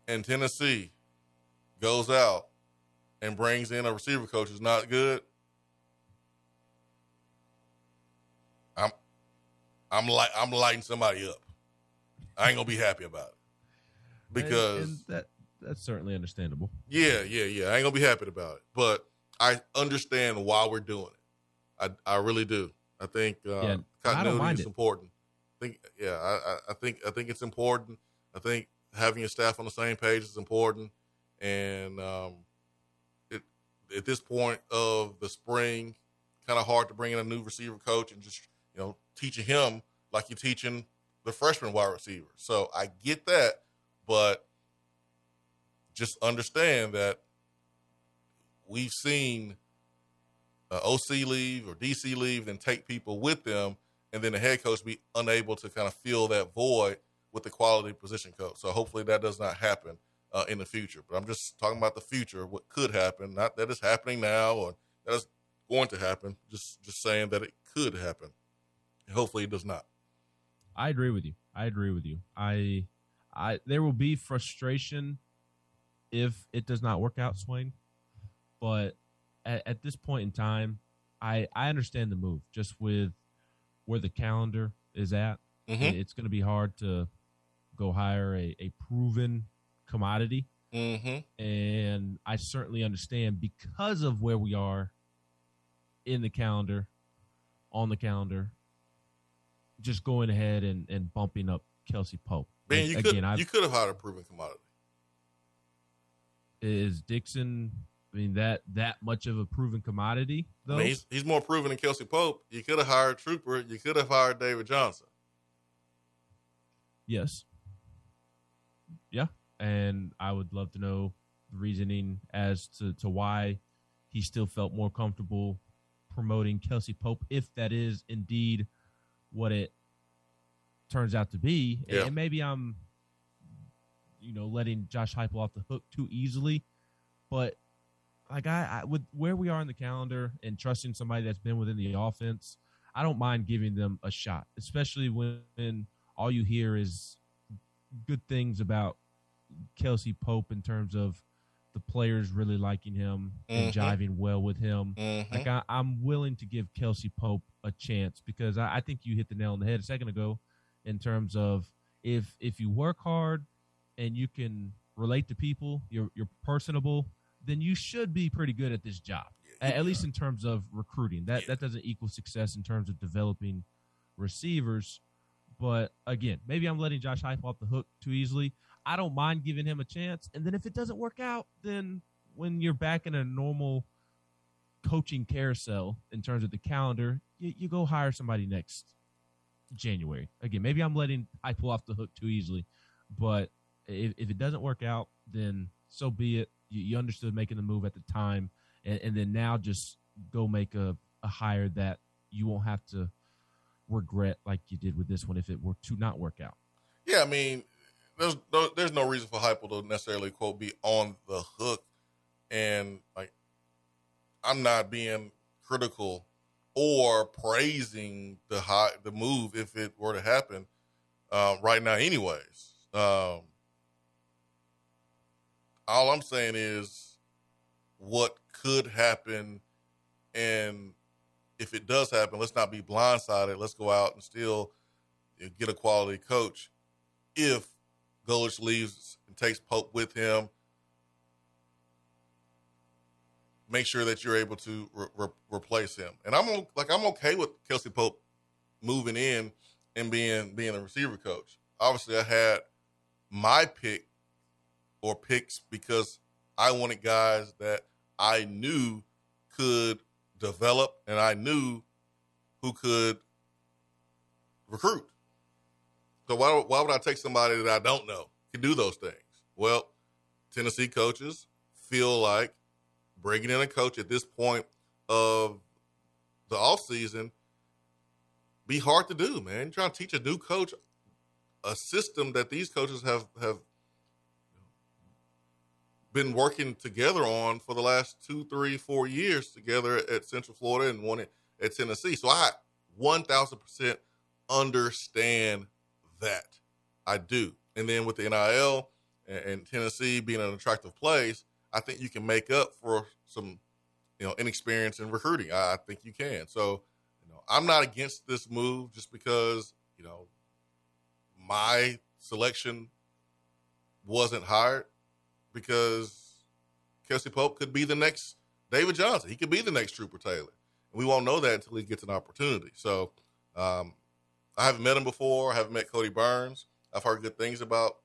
and Tennessee goes out and brings in a receiver coach who's not good, I'm I'm like I'm lighting somebody up. I ain't gonna be happy about it because And- and that that's certainly understandable. yeah, yeah, yeah. I ain't gonna be happy about it, but I understand why we're doing it. I I really do. I think uh, Yeah, continuity is it. important. I think yeah, I, I- I think I think it's important. I think having your staff on the same page is important, and um, it at this point of the spring, kind of hard to bring in a new receiver coach and just you know teaching him like you're teaching the freshman wide receiver. So I get that, but just understand that we've seen uh, OC leave or DC leave and take people with them, and then the head coach be unable to kind of fill that void with the quality position coach. So hopefully that does not happen uh, in the future. But I'm just talking about the future, what could happen, not that it's happening now or that is going to happen. Just just saying that it could happen. And hopefully it does not. I agree with you. I agree with you. I, I there will be frustration if it does not work out, Swain. But at, at this point in time, I I understand the move. Just with where the calendar is at, Mhm. it's going to be hard to go hire a, a proven commodity. Mm-hmm. And I certainly understand because of where we are in the calendar, on the calendar, just going ahead and, and bumping up Kelsey Pope. Man, you could Again, I've- you could have hired a proven commodity. is Dixon. I mean that that much of a proven commodity I though. mean, he's, he's more proven than Kelsey Pope. You could have hired Trooper. You could have hired David Johnson. Yes. Yeah, and I would love to know the reasoning as to to why he still felt more comfortable promoting Kelsey Pope, if that is indeed what it turns out to be. Yeah. And maybe I'm, you know, letting Josh Heupel off the hook too easily, but like I, I with where we are in the calendar and trusting somebody that's been within the offense, I don't mind giving them a shot, especially when, all you hear is good things about Kelsey Pope in terms of the players really liking him and Mhm. jiving well with him. Mhm. Like I, I'm willing to give Kelsey Pope a chance because I, I think you hit the nail on the head a second ago in terms of if if you work hard and you can relate to people, you're you're personable, then you should be pretty good at this job. At, at least in terms of recruiting. That that doesn't equal success in terms of developing receivers. But again, maybe I'm letting Josh Heupel off the hook too easily. I don't mind giving him a chance, and then if it doesn't work out, then when you're back in a normal coaching carousel in terms of the calendar, you, you go hire somebody next January. Again, maybe I'm letting Heupel off the hook too easily, but if, if it doesn't work out, then so be it. You, you understood making the move at the time, and, and then now just go make a, a hire that you won't have to regret like you did with this one if it were to not work out. Yeah, I mean, there's no, there's no reason for Heupel to necessarily quote be on the hook, and like I'm not being critical or praising the high the move if it were to happen uh, right now. Anyways, um, all I'm saying is what could happen, and if it does happen, let's not be blindsided. Let's go out and still get a quality coach if Golesh leaves and takes Pope with him, make sure that you're able to re- re- replace him. And I'm like I'm okay with Kelsey Pope moving in and being being a receiver coach. Obviously, I had my pick or picks because I wanted guys that I knew could develop and I knew who could recruit. So why why would I take somebody that I don't know can do those things? Well, Tennessee coaches feel like bringing in a coach at this point of the off season be hard to do, man. You're trying to teach a new coach a system that these coaches have have been working together on for the last two, three, four years together at Central Florida and one at, Tennessee. So I one thousand percent understand that. I do. And then with the NIL and, and Tennessee being an attractive place, I think you can make up for some, you know, inexperience in recruiting. I, I think you can. So, you know, I'm not against this move just because, you know, my selection wasn't hired because Kelsey Pope could be the next David Johnson. He could be the next Trooper Taylor. And we won't know that until he gets an opportunity. So um, I haven't met him before. I haven't met Cody Burns. I've heard good things about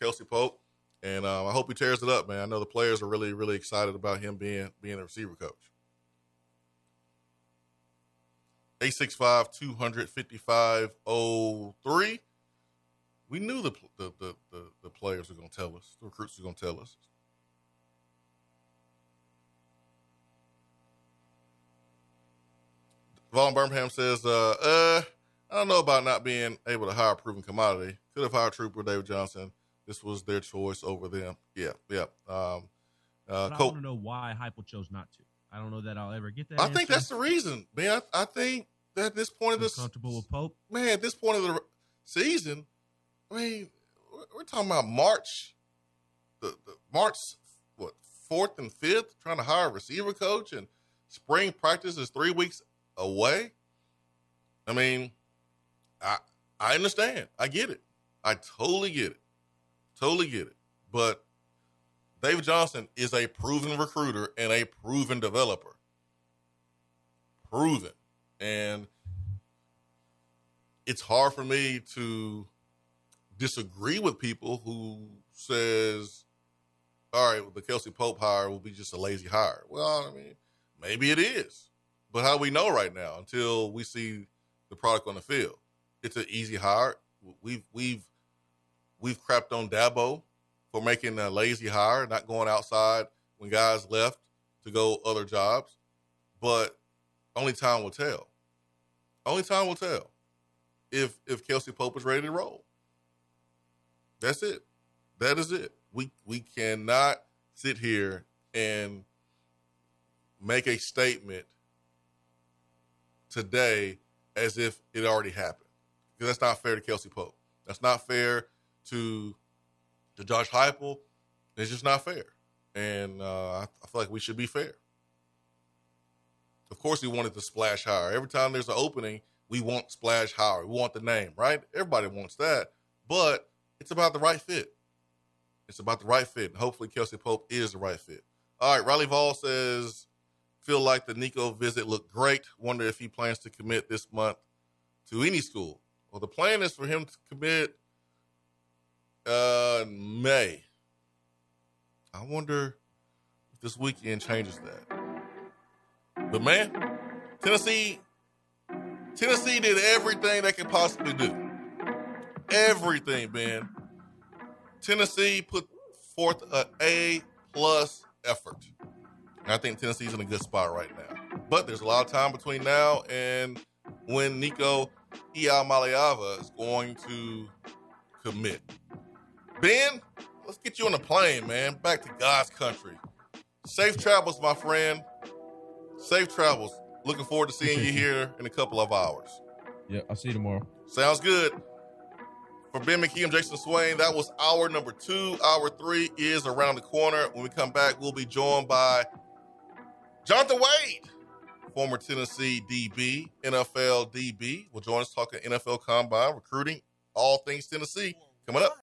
Kelsey Pope, and um, I hope he tears it up, man. I know the players are really, really excited about him being being a receiver coach. 865 255 03. We knew the, the, the, the, the players were going to tell us, the recruits were going to tell us. Vaughn Birmingham says, uh, uh, I don't know about not being able to hire a proven commodity. Could have hired Trooper David Johnson. This was their choice over them. Yeah, yeah. Um, uh, I want to know why Heupel chose not to. I don't know that I'll ever get that. I answer. think that's the reason, man. I, I think that at this point of this comfortable with Pope, man. At this point of the season, I mean, we're talking about March, the, the March what fourth and fifth, trying to hire a receiver coach, and spring practice is three weeks away. I mean, I I understand. I get it. I totally get it. Totally get it. But David Johnson is a proven recruiter and a proven developer. Proven. And it's hard for me to disagree with people who says, all right, well, the Kelsey Pope hire will be just a lazy hire. Well, I mean, maybe it is. But how do we know right now until we see the product on the field? It's an easy hire. We've we've we've crapped on Dabo for making a lazy hire, not going outside when guys left to go other jobs. But only time will tell. Only time will tell if if Kelsey Pope is ready to roll. That's it. That is it. We we cannot sit here and make a statement today as if it already happened. Because that's not fair to Kelsey Pope. That's not fair to to Josh Heupel. It's just not fair. And uh, I, I feel like we should be fair. Of course, he wanted to splash hire. Every time there's an opening, we want splash hire. We want the name, right? Everybody wants that. But it's about the right fit. It's about the right fit. Hopefully, Kelsey Pope is the right fit. All right, Riley Vall says, feel like the Nico visit looked great. Wonder if he plans to commit this month to any school. Well, the plan is for him to commit uh, May. I wonder if this weekend changes that. But man, Tennessee, Tennessee did everything they could possibly do. Everything, man. Tennessee put forth an A plus effort. And I think Tennessee's in a good spot right now. But there's a lot of time between now and when Nico Iamaleava is going to commit. Ben, let's get you on the plane, man. Back to God's country. Safe travels, my friend. Safe travels. Looking forward to seeing you here in a couple of hours. Yeah, I'll see you tomorrow. Sounds good. For Ben McKee and Jason Swain, that was hour number two. Hour three is around the corner. When we come back, we'll be joined by Jonathan Wade, former Tennessee DB, NFL DB, will join us talking NFL Combine, recruiting, all things Tennessee. Coming up.